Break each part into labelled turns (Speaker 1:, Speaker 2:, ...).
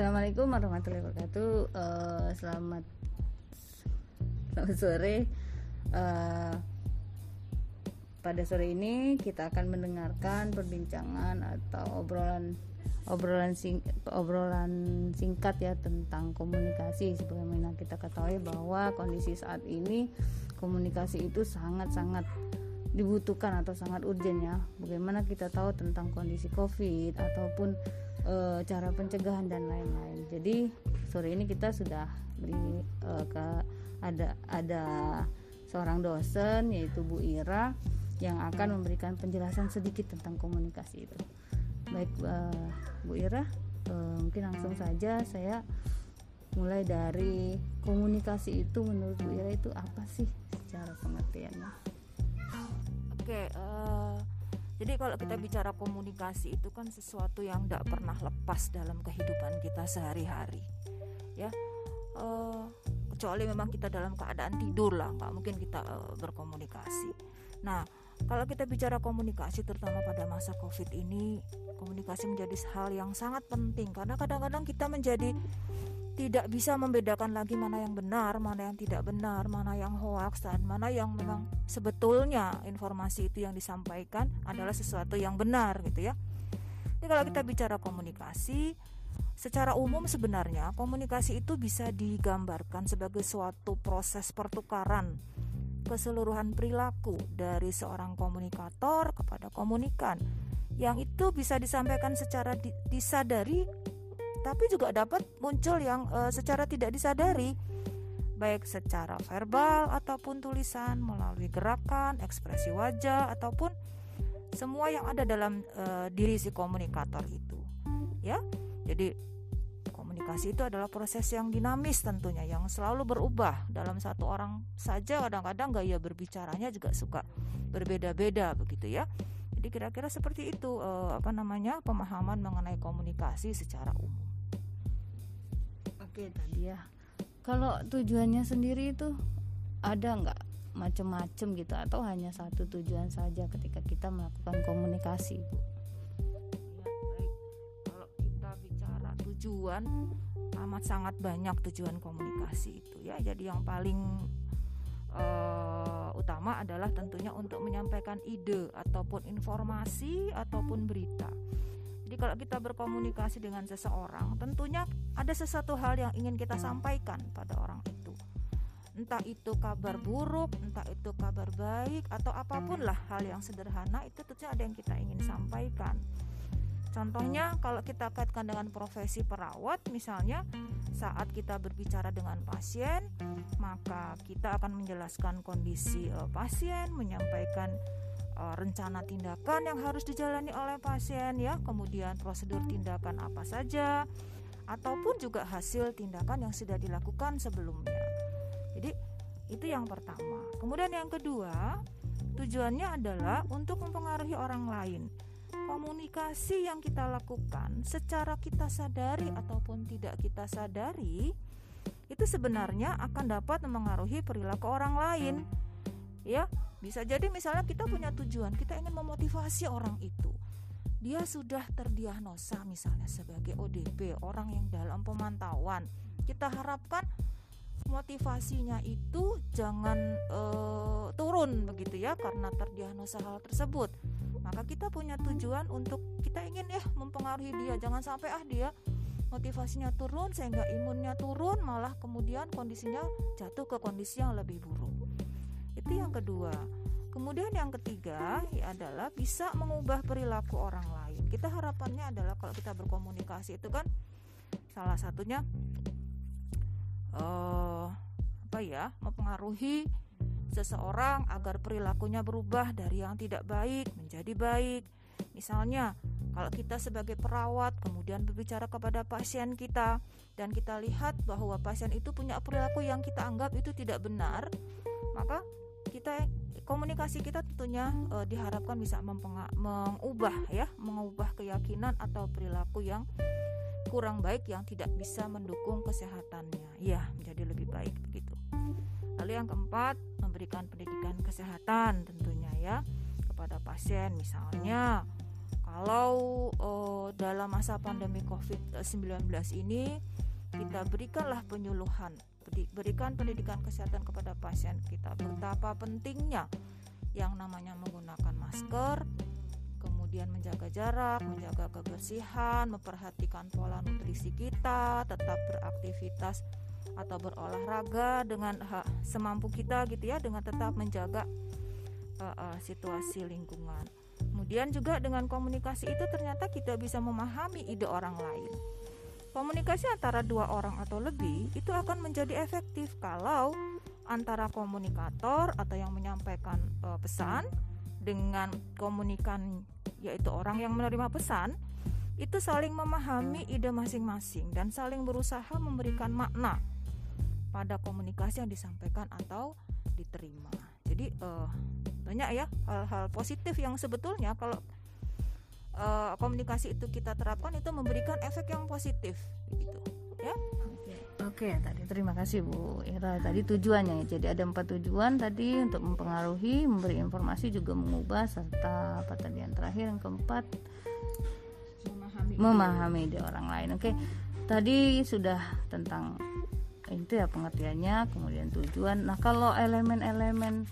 Speaker 1: Assalamualaikum warahmatullahi wabarakatuh. Uh, selamat selamat sore. Uh, pada sore ini kita akan mendengarkan perbincangan atau obrolan obrolan sing, obrolan singkat ya tentang komunikasi. Sebagaimana kita ketahui bahwa kondisi saat ini komunikasi itu sangat-sangat dibutuhkan atau sangat urgent ya. Bagaimana kita tahu tentang kondisi Covid ataupun e, cara pencegahan dan lain-lain. Jadi sore ini kita sudah di e, ke ada ada seorang dosen yaitu Bu Ira yang akan memberikan penjelasan sedikit tentang komunikasi itu. Baik e, Bu Ira, e, mungkin langsung saja saya mulai dari komunikasi itu menurut Bu Ira itu apa sih secara pengertiannya?
Speaker 2: Oke, uh, jadi kalau kita bicara komunikasi itu kan sesuatu yang tidak pernah lepas dalam kehidupan kita sehari-hari, ya. Uh, kecuali memang kita dalam keadaan tidur lah, nggak mungkin kita uh, berkomunikasi. Nah, kalau kita bicara komunikasi, terutama pada masa COVID ini, komunikasi menjadi hal yang sangat penting karena kadang-kadang kita menjadi tidak bisa membedakan lagi mana yang benar, mana yang tidak benar, mana yang hoax dan mana yang memang sebetulnya informasi itu yang disampaikan adalah sesuatu yang benar gitu ya. Jadi kalau kita bicara komunikasi, secara umum sebenarnya komunikasi itu bisa digambarkan sebagai suatu proses pertukaran keseluruhan perilaku dari seorang komunikator kepada komunikan yang itu bisa disampaikan secara disadari tapi juga dapat muncul yang e, secara tidak disadari baik secara verbal ataupun tulisan melalui gerakan, ekspresi wajah ataupun semua yang ada dalam e, diri si komunikator itu. Ya. Jadi komunikasi itu adalah proses yang dinamis tentunya yang selalu berubah dalam satu orang saja kadang-kadang gaya berbicaranya juga suka berbeda-beda begitu ya. Jadi kira-kira seperti itu e, apa namanya pemahaman mengenai komunikasi secara umum.
Speaker 1: Oke tadi ya. Kalau tujuannya sendiri itu ada nggak macam-macam gitu atau hanya satu tujuan saja ketika kita melakukan komunikasi?
Speaker 2: Tujuan amat sangat banyak tujuan komunikasi itu ya. Jadi yang paling uh, utama adalah tentunya untuk menyampaikan ide ataupun informasi ataupun berita jadi kalau kita berkomunikasi dengan seseorang, tentunya ada sesuatu hal yang ingin kita sampaikan pada orang itu. Entah itu kabar buruk, entah itu kabar baik, atau apa pun lah hal yang sederhana itu tentunya ada yang kita ingin sampaikan. Contohnya kalau kita kaitkan dengan profesi perawat misalnya saat kita berbicara dengan pasien maka kita akan menjelaskan kondisi uh, pasien, menyampaikan uh, rencana tindakan yang harus dijalani oleh pasien ya, kemudian prosedur tindakan apa saja ataupun juga hasil tindakan yang sudah dilakukan sebelumnya. Jadi itu yang pertama. Kemudian yang kedua, tujuannya adalah untuk mempengaruhi orang lain. Komunikasi yang kita lakukan secara kita sadari ataupun tidak kita sadari itu sebenarnya akan dapat mempengaruhi perilaku orang lain. Ya, bisa jadi misalnya kita punya tujuan, kita ingin memotivasi orang itu. Dia sudah terdiagnosa misalnya sebagai ODP, orang yang dalam pemantauan. Kita harapkan motivasinya itu jangan uh, turun begitu ya karena terdiagnosa hal tersebut. Maka kita punya tujuan untuk kita ingin ya mempengaruhi dia, jangan sampai ah dia motivasinya turun sehingga imunnya turun malah kemudian kondisinya jatuh ke kondisi yang lebih buruk. Itu yang kedua. Kemudian yang ketiga ya adalah bisa mengubah perilaku orang lain. Kita harapannya adalah kalau kita berkomunikasi itu kan salah satunya uh, apa ya mempengaruhi seseorang agar perilakunya berubah dari yang tidak baik menjadi baik. Misalnya kalau kita sebagai perawat kemudian berbicara kepada pasien kita dan kita lihat bahwa pasien itu punya perilaku yang kita anggap itu tidak benar maka kita komunikasi kita tentunya e, diharapkan bisa mengubah ya mengubah keyakinan atau perilaku yang kurang baik yang tidak bisa mendukung kesehatannya. Ya menjadi lebih baik begitu. Lalu yang keempat memberikan pendidikan kesehatan tentunya ya kepada pasien misalnya. Kalau uh, dalam masa pandemi COVID-19 ini kita berikanlah penyuluhan, berikan pendidikan kesehatan kepada pasien kita. Betapa pentingnya yang namanya menggunakan masker, kemudian menjaga jarak, menjaga kebersihan, memperhatikan pola nutrisi kita, tetap beraktivitas atau berolahraga dengan ha, semampu kita gitu ya, dengan tetap menjaga uh, uh, situasi lingkungan. Kemudian juga dengan komunikasi itu ternyata kita bisa memahami ide orang lain. Komunikasi antara dua orang atau lebih itu akan menjadi efektif kalau antara komunikator atau yang menyampaikan uh, pesan dengan komunikan yaitu orang yang menerima pesan itu saling memahami ide masing-masing dan saling berusaha memberikan makna pada komunikasi yang disampaikan atau diterima. Jadi uh, banyak ya hal-hal positif yang sebetulnya kalau uh, komunikasi itu kita terapkan itu memberikan efek yang positif gitu ya
Speaker 1: Oke, tadi terima kasih Bu Ira. Tadi tujuannya ya. Jadi ada empat tujuan tadi untuk mempengaruhi, memberi informasi juga mengubah serta apa tadi yang terakhir yang keempat memahami memahami ide orang lain. Oke. Tadi sudah tentang itu ya pengertiannya, kemudian tujuan. Nah, kalau elemen-elemen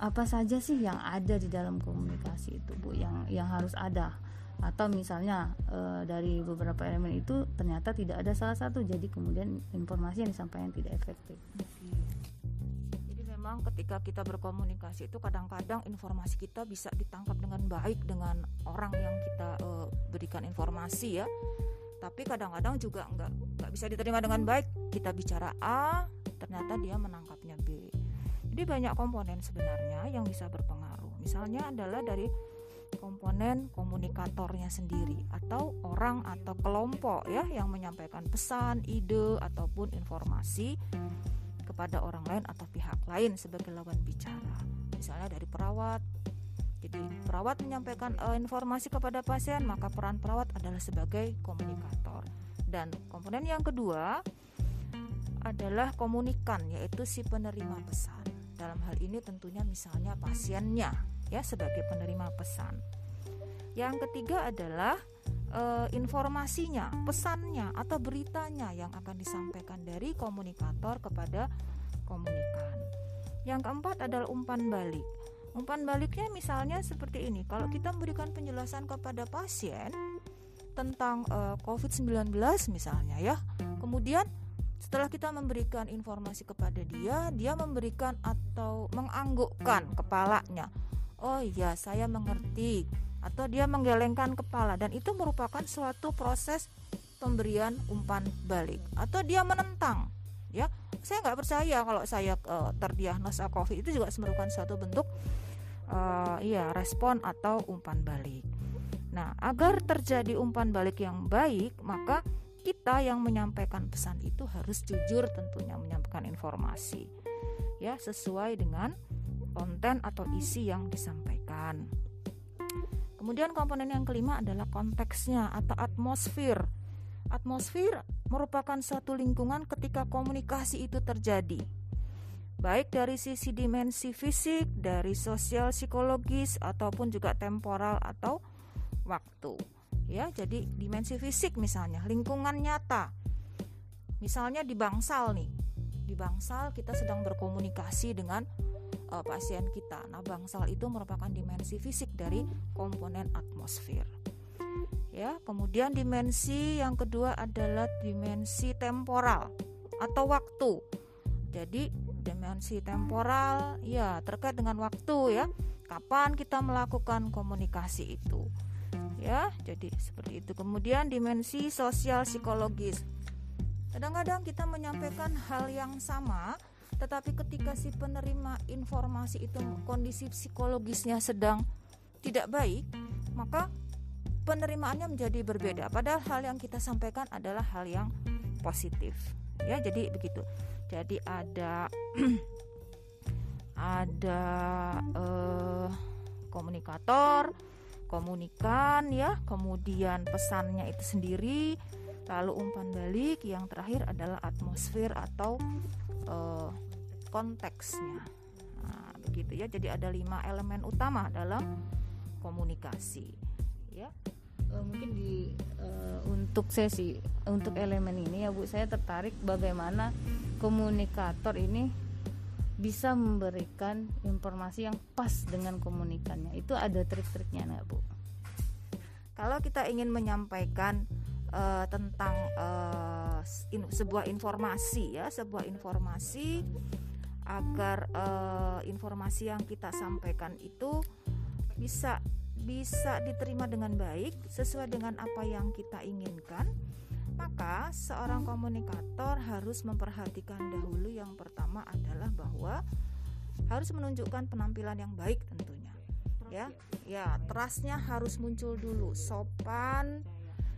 Speaker 1: apa saja sih yang ada di dalam komunikasi itu bu? Yang yang harus ada. Atau misalnya e, dari beberapa elemen itu ternyata tidak ada salah satu jadi kemudian informasi yang disampaikan tidak efektif.
Speaker 2: Jadi memang ketika kita berkomunikasi itu kadang-kadang informasi kita bisa ditangkap dengan baik dengan orang yang kita e, berikan informasi ya tapi kadang-kadang juga nggak nggak bisa diterima dengan baik kita bicara A ternyata dia menangkapnya B jadi banyak komponen sebenarnya yang bisa berpengaruh. Misalnya adalah dari komponen komunikatornya sendiri atau orang atau kelompok ya yang menyampaikan pesan, ide ataupun informasi kepada orang lain atau pihak lain sebagai lawan bicara. Misalnya dari perawat. Jadi perawat menyampaikan uh, informasi kepada pasien, maka peran perawat adalah sebagai komunikator. Dan komponen yang kedua adalah komunikan yaitu si penerima pesan. Dalam hal ini tentunya misalnya pasiennya ya sebagai penerima pesan. Yang ketiga adalah e, informasinya, pesannya atau beritanya yang akan disampaikan dari komunikator kepada komunikan. Yang keempat adalah umpan balik. Umpan baliknya misalnya seperti ini. Kalau kita memberikan penjelasan kepada pasien tentang e, eh, COVID-19 misalnya ya. Kemudian setelah kita memberikan informasi kepada dia, dia memberikan atau menganggukkan kepalanya. Oh iya, saya mengerti. Atau dia menggelengkan kepala dan itu merupakan suatu proses pemberian umpan balik. Atau dia menentang, ya. Saya nggak percaya kalau saya uh, terdiagnosa COVID itu juga merupakan suatu bentuk uh, iya respon atau umpan balik. Nah, agar terjadi umpan balik yang baik, maka kita yang menyampaikan pesan itu harus jujur tentunya menyampaikan informasi ya sesuai dengan konten atau isi yang disampaikan. Kemudian komponen yang kelima adalah konteksnya atau atmosfer. Atmosfer merupakan suatu lingkungan ketika komunikasi itu terjadi. Baik dari sisi dimensi fisik, dari sosial psikologis ataupun juga temporal atau waktu. Ya jadi dimensi fisik misalnya lingkungan nyata. Misalnya di bangsal nih. Di bangsal kita sedang berkomunikasi dengan uh, pasien kita. Nah bangsal itu merupakan dimensi fisik dari komponen atmosfer. Ya kemudian dimensi yang kedua adalah dimensi temporal atau waktu. Jadi dimensi temporal ya terkait dengan waktu ya. Kapan kita melakukan komunikasi itu ya. Jadi seperti itu. Kemudian dimensi sosial psikologis. Kadang-kadang kita menyampaikan hal yang sama tetapi ketika si penerima informasi itu kondisi psikologisnya sedang tidak baik maka penerimaannya menjadi berbeda. Padahal hal yang kita sampaikan adalah hal yang positif ya. Jadi begitu jadi ada ada uh, komunikator komunikan ya. Kemudian pesannya itu sendiri. Lalu umpan balik yang terakhir adalah atmosfer atau uh, konteksnya. Nah, begitu ya. Jadi ada lima elemen utama dalam komunikasi ya.
Speaker 1: Uh, mungkin di uh, untuk sesi untuk elemen ini ya Bu saya tertarik bagaimana komunikator ini bisa memberikan informasi yang pas dengan komunikannya itu ada trik-triknya nggak Bu?
Speaker 2: Kalau kita ingin menyampaikan uh, tentang uh, in, sebuah informasi ya sebuah informasi agar uh, informasi yang kita sampaikan itu bisa bisa diterima dengan baik sesuai dengan apa yang kita inginkan maka seorang komunikator harus memperhatikan dahulu yang pertama adalah bahwa harus menunjukkan penampilan yang baik tentunya ya. Ya trustnya harus muncul dulu sopan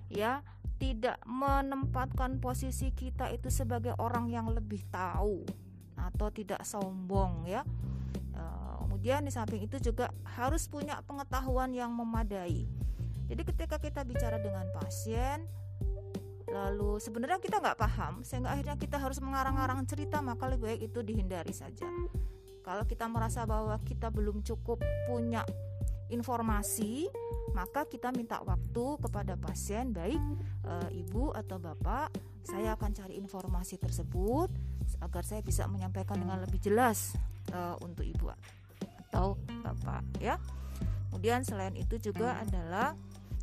Speaker 2: ya. Tidak menempatkan posisi kita itu sebagai orang yang lebih tahu atau tidak sombong ya. Kemudian di samping itu juga harus punya pengetahuan yang memadai. Jadi ketika kita bicara dengan pasien lalu sebenarnya kita nggak paham sehingga akhirnya kita harus mengarang-arang cerita maka lebih baik itu dihindari saja. Kalau kita merasa bahwa kita belum cukup punya informasi maka kita minta waktu kepada pasien baik e, ibu atau bapak. Saya akan cari informasi tersebut agar saya bisa menyampaikan dengan lebih jelas e, untuk ibu atau bapak ya. Kemudian selain itu juga adalah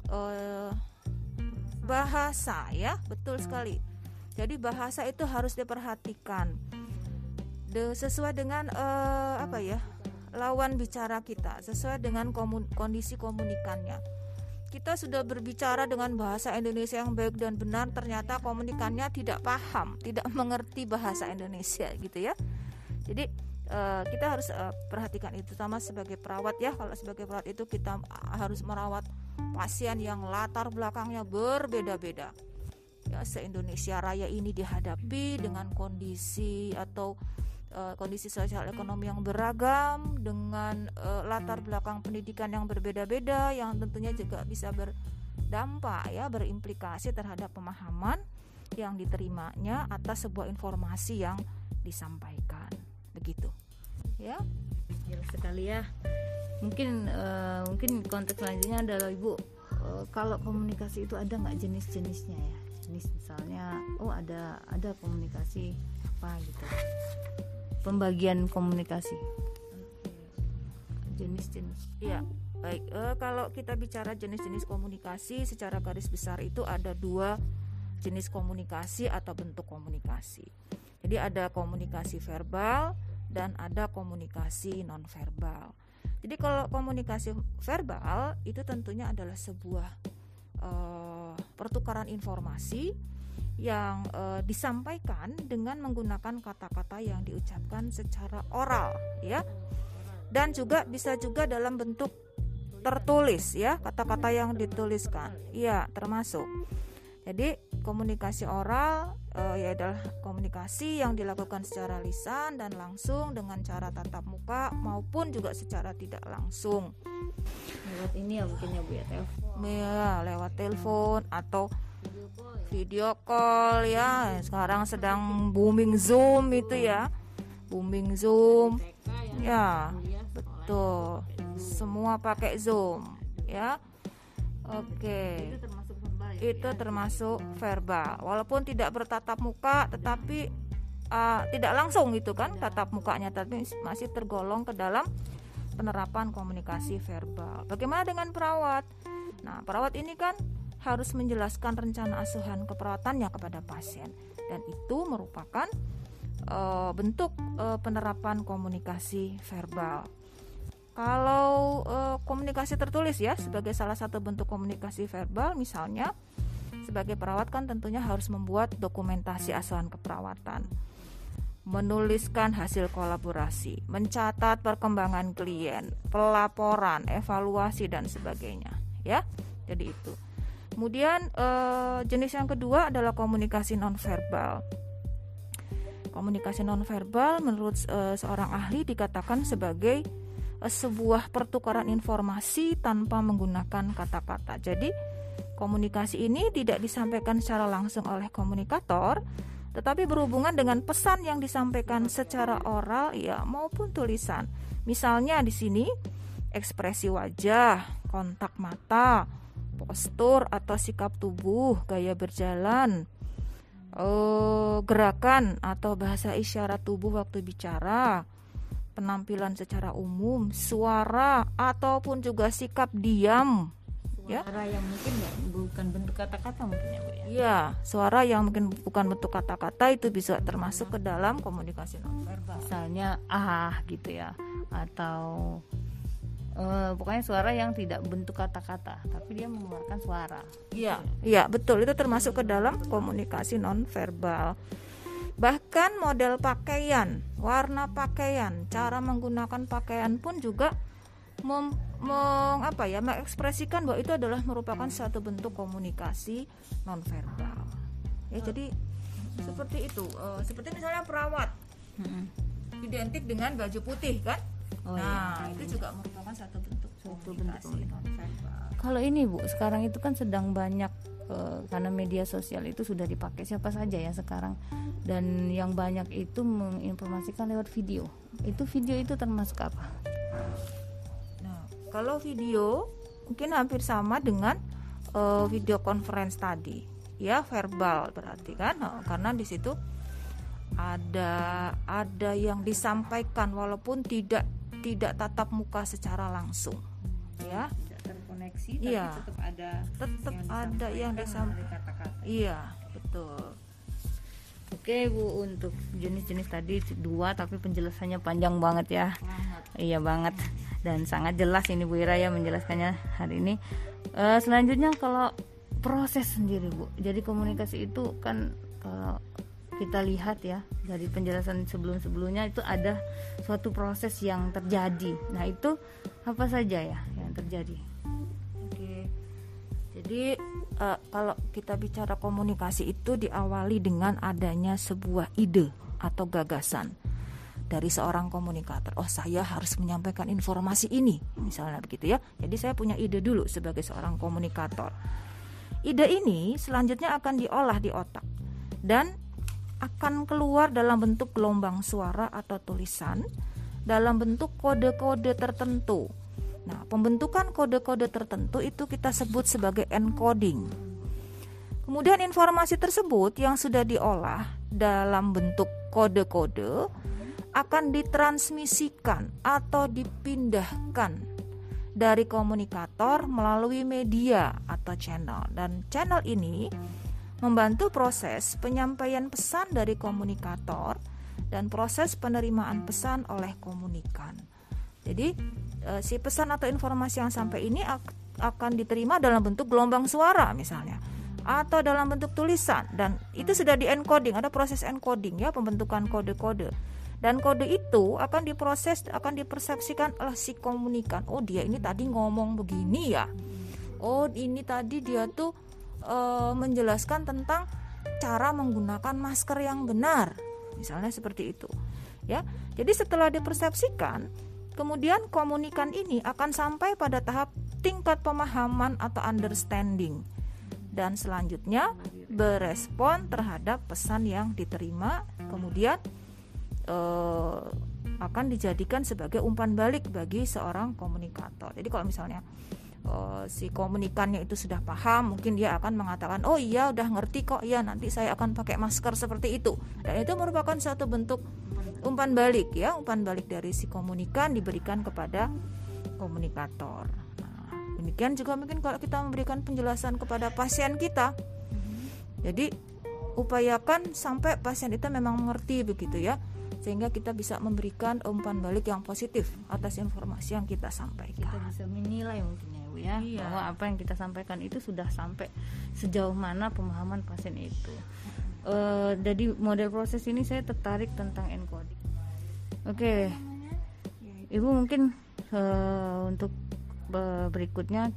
Speaker 2: uh, bahasa ya. Betul sekali. Jadi bahasa itu harus diperhatikan. De, sesuai dengan uh, apa ya lawan bicara kita sesuai dengan komun, kondisi komunikannya. Kita sudah berbicara dengan bahasa Indonesia yang baik dan benar ternyata komunikannya tidak paham tidak mengerti bahasa Indonesia gitu ya. Jadi uh, kita harus uh, perhatikan itu sama sebagai perawat ya. Kalau sebagai perawat itu kita harus merawat pasien yang latar belakangnya berbeda-beda. Ya se Indonesia Raya ini dihadapi dengan kondisi atau uh, kondisi sosial ekonomi yang beragam dengan uh, latar belakang pendidikan yang berbeda-beda yang tentunya juga bisa berdampak ya berimplikasi terhadap pemahaman yang diterimanya atas sebuah informasi yang disampaikan. Begitu. Ya
Speaker 1: jelas sekali ya. Mungkin uh, mungkin konteks selanjutnya adalah ibu. Uh, kalau komunikasi itu ada nggak jenis-jenisnya ya? Jenis misalnya oh ada ada komunikasi apa gitu. Pembagian komunikasi. Jenis-jenis.
Speaker 2: Ya baik. Uh, kalau kita bicara jenis-jenis komunikasi secara garis besar itu ada dua jenis komunikasi atau bentuk komunikasi. Jadi ada komunikasi verbal dan ada komunikasi nonverbal. Jadi kalau komunikasi verbal itu tentunya adalah sebuah uh, pertukaran informasi yang uh, disampaikan dengan menggunakan kata-kata yang diucapkan secara oral, ya, dan juga bisa juga dalam bentuk tertulis, ya, kata-kata yang dituliskan, ya, termasuk. Jadi komunikasi oral uh, ya adalah komunikasi yang dilakukan secara lisan dan langsung dengan cara tatap muka maupun juga secara tidak langsung.
Speaker 1: Lewat ini ya mungkin ya Bu ya telepon.
Speaker 2: Ya, lewat telepon atau video call ya. Sekarang sedang booming Zoom itu ya. Booming Zoom. Ya, betul. Semua pakai Zoom ya. Oke. Okay itu termasuk verbal. Walaupun tidak bertatap muka tetapi uh, tidak langsung gitu kan tatap mukanya tapi masih tergolong ke dalam penerapan komunikasi verbal. Bagaimana dengan perawat? Nah perawat ini kan harus menjelaskan rencana asuhan keperawatannya kepada pasien. Dan itu merupakan uh, bentuk uh, penerapan komunikasi verbal. Kalau uh, komunikasi tertulis ya sebagai salah satu bentuk komunikasi verbal misalnya sebagai perawat kan tentunya harus membuat dokumentasi asuhan keperawatan menuliskan hasil kolaborasi, mencatat perkembangan klien, pelaporan, evaluasi dan sebagainya, ya. Jadi itu. Kemudian eh, jenis yang kedua adalah komunikasi nonverbal. Komunikasi nonverbal menurut eh, seorang ahli dikatakan sebagai eh, sebuah pertukaran informasi tanpa menggunakan kata-kata. Jadi Komunikasi ini tidak disampaikan secara langsung oleh komunikator, tetapi berhubungan dengan pesan yang disampaikan secara oral ya maupun tulisan. Misalnya di sini ekspresi wajah, kontak mata, postur atau sikap tubuh, gaya berjalan, uh, gerakan atau bahasa isyarat tubuh waktu bicara, penampilan secara umum, suara ataupun juga sikap diam.
Speaker 1: Ya. Suara ya? yang mungkin ya bukan bentuk kata-kata mungkin ya Bu ya.
Speaker 2: Iya, suara yang mungkin bukan bentuk kata-kata itu bisa termasuk ke dalam komunikasi nonverbal.
Speaker 1: Misalnya ah gitu ya atau uh, pokoknya suara yang tidak bentuk kata-kata tapi dia mengeluarkan suara
Speaker 2: iya iya betul itu termasuk ke dalam komunikasi nonverbal bahkan model pakaian warna pakaian cara menggunakan pakaian pun juga mem, meng, apa ya mengekspresikan bahwa itu adalah merupakan satu bentuk komunikasi nonverbal ya jadi seperti itu uh, seperti misalnya perawat hmm. identik dengan baju putih kan Oh, iya. nah, iya. itu juga merupakan satu bentuk satu bentuk
Speaker 1: Kalau ini Bu, sekarang itu kan sedang banyak uh, karena media sosial itu sudah dipakai siapa saja ya sekarang dan yang banyak itu menginformasikan lewat video. Itu video itu termasuk apa?
Speaker 2: Kalau video mungkin hampir sama dengan uh, video conference tadi. Ya, verbal berarti kan. Nah, karena di situ ada ada yang disampaikan walaupun tidak tidak tatap muka secara langsung ya
Speaker 1: tidak terkoneksi tapi
Speaker 2: iya.
Speaker 1: tetap ada
Speaker 2: tetap yang ada yang disampaikan iya betul
Speaker 1: Oke Bu untuk jenis-jenis tadi dua tapi penjelasannya panjang banget ya banget. Iya banget dan sangat jelas ini Bu Ira ya menjelaskannya hari ini uh, Selanjutnya kalau proses sendiri Bu jadi komunikasi itu kan kalau kita lihat ya dari penjelasan sebelum-sebelumnya itu ada suatu proses yang terjadi. Nah, itu apa saja ya yang terjadi?
Speaker 2: Oke. Jadi uh, kalau kita bicara komunikasi itu diawali dengan adanya sebuah ide atau gagasan dari seorang komunikator. Oh, saya harus menyampaikan informasi ini, misalnya begitu ya. Jadi saya punya ide dulu sebagai seorang komunikator. Ide ini selanjutnya akan diolah di otak dan akan keluar dalam bentuk gelombang suara atau tulisan dalam bentuk kode-kode tertentu. Nah, pembentukan kode-kode tertentu itu kita sebut sebagai encoding. Kemudian informasi tersebut yang sudah diolah dalam bentuk kode-kode akan ditransmisikan atau dipindahkan dari komunikator melalui media atau channel. Dan channel ini membantu proses penyampaian pesan dari komunikator dan proses penerimaan pesan oleh komunikan. Jadi e, si pesan atau informasi yang sampai ini akan diterima dalam bentuk gelombang suara misalnya atau dalam bentuk tulisan. Dan itu sudah di encoding ada proses encoding ya pembentukan kode-kode dan kode itu akan diproses akan dipersepsikan oleh si komunikan oh dia ini tadi ngomong begini ya oh ini tadi dia tuh e, menjelaskan tentang cara menggunakan masker yang benar. Misalnya seperti itu. Ya. Jadi setelah dipersepsikan, kemudian komunikan ini akan sampai pada tahap tingkat pemahaman atau understanding dan selanjutnya berespon terhadap pesan yang diterima kemudian eh, akan dijadikan sebagai umpan balik bagi seorang komunikator. Jadi kalau misalnya uh, si komunikannya itu sudah paham mungkin dia akan mengatakan oh iya udah ngerti kok. Ya nanti saya akan pakai masker seperti itu. Dan itu merupakan suatu bentuk umpan balik ya. Umpan balik dari si komunikan diberikan kepada komunikator. Nah, demikian juga mungkin kalau kita memberikan penjelasan kepada pasien kita. Jadi upayakan sampai pasien itu memang mengerti begitu ya sehingga kita bisa memberikan umpan balik yang positif atas informasi yang kita sampaikan.
Speaker 1: Kita bisa menilai mungkin ya ya iya. bahwa apa yang kita sampaikan itu sudah sampai sejauh mana pemahaman pasien itu uh, jadi model proses ini saya tertarik tentang encoding oke okay. ibu mungkin uh, untuk berikutnya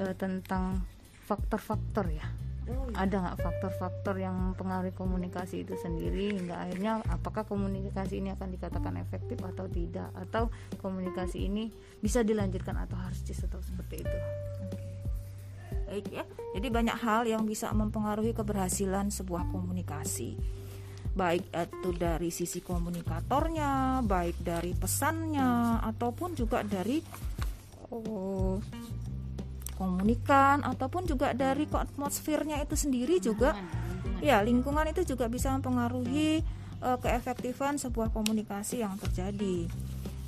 Speaker 1: uh, tentang faktor-faktor ya. Ada nggak faktor-faktor yang mempengaruhi komunikasi itu sendiri? Hingga akhirnya apakah komunikasi ini akan dikatakan efektif atau tidak? Atau komunikasi ini bisa dilanjutkan atau harus disetop seperti itu?
Speaker 2: Baik ya. Jadi banyak hal yang bisa mempengaruhi keberhasilan sebuah komunikasi. Baik itu dari sisi komunikatornya baik dari pesannya ataupun juga dari oh, komunikan ataupun juga dari atmosfernya itu sendiri juga. ya lingkungan itu juga bisa mempengaruhi uh, keefektifan sebuah komunikasi yang terjadi.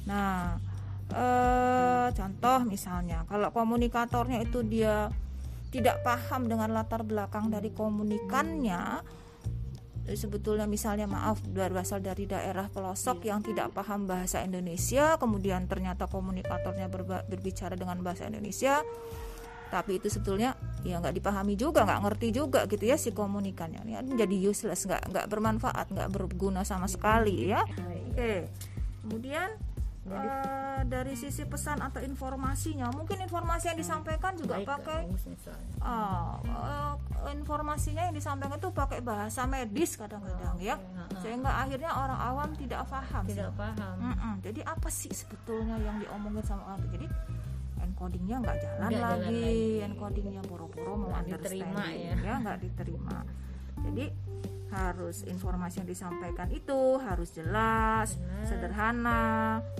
Speaker 2: Nah, uh, contoh misalnya kalau komunikatornya itu dia tidak paham dengan latar belakang dari komunikannya sebetulnya misalnya maaf berasal dari daerah pelosok yang tidak paham bahasa Indonesia kemudian ternyata komunikatornya berbicara dengan bahasa Indonesia tapi itu sebetulnya ya nggak dipahami juga nggak ngerti juga gitu ya si komunikannya. Ya, jadi useless nggak nggak bermanfaat nggak berguna sama sekali ya. oke. Kemudian uh, dari sisi pesan atau informasinya mungkin informasi yang disampaikan juga Baik, pakai uh, uh, informasinya yang disampaikan itu pakai bahasa medis kadang-kadang oh, ya. okay. sehingga akhirnya orang awam tidak paham
Speaker 1: tidak paham. Mm
Speaker 2: -mm. jadi apa sih sebetulnya yang diomongin sama orang? Jadi encodingnya nggak jalan, lagi. jalan lagi. encodingnya boro-boro mau diterima ya. ya nggak diterima. Jadi harus informasi yang disampaikan itu harus jelas, Benar. sederhana,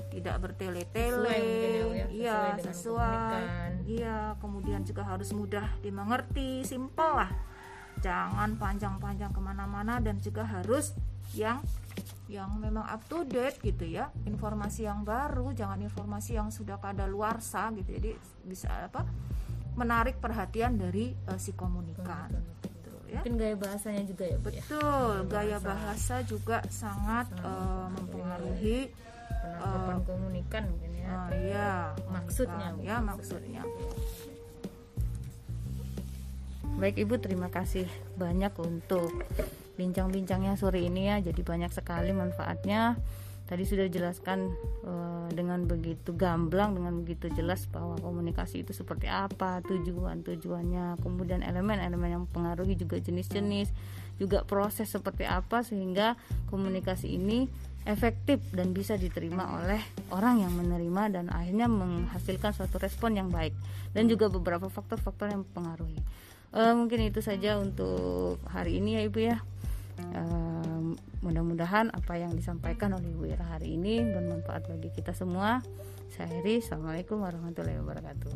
Speaker 2: tidak bertele-tele, ya, iya sesuai, iya kemudian juga harus mudah dimengerti, simpel lah, jangan panjang-panjang ke mana-mana dan juga harus yang yang memang up to date gitu ya informasi yang baru jangan informasi yang sudah kada luarsa gitu jadi bisa apa menarik perhatian dari uh, si komunikan
Speaker 1: ya. Mungkin gaya bahasanya juga ya,
Speaker 2: Bu, ya? Betul, ya? gaya bahasa juga sangat uh, mempengaruhi
Speaker 1: penangkapan uh, komunikan mungkin ya.
Speaker 2: Uh, iya,
Speaker 1: maksudnya
Speaker 2: ya maksudnya.
Speaker 1: Baik Ibu, terima kasih banyak untuk bincang-bincangnya sore ini ya. Jadi banyak sekali manfaatnya tadi sudah dijelaskan uh, dengan begitu gamblang dengan begitu jelas bahwa komunikasi itu seperti apa tujuan tujuannya kemudian elemen-elemen yang mempengaruhi juga jenis-jenis juga proses seperti apa sehingga komunikasi ini efektif dan bisa diterima oleh orang yang menerima dan akhirnya menghasilkan suatu respon yang baik dan juga beberapa faktor-faktor yang mempengaruhi uh, mungkin itu saja untuk hari ini ya ibu ya mudah-mudahan apa yang disampaikan oleh Bu Ira hari ini bermanfaat bagi kita semua. Saya Heri Assalamualaikum warahmatullahi wabarakatuh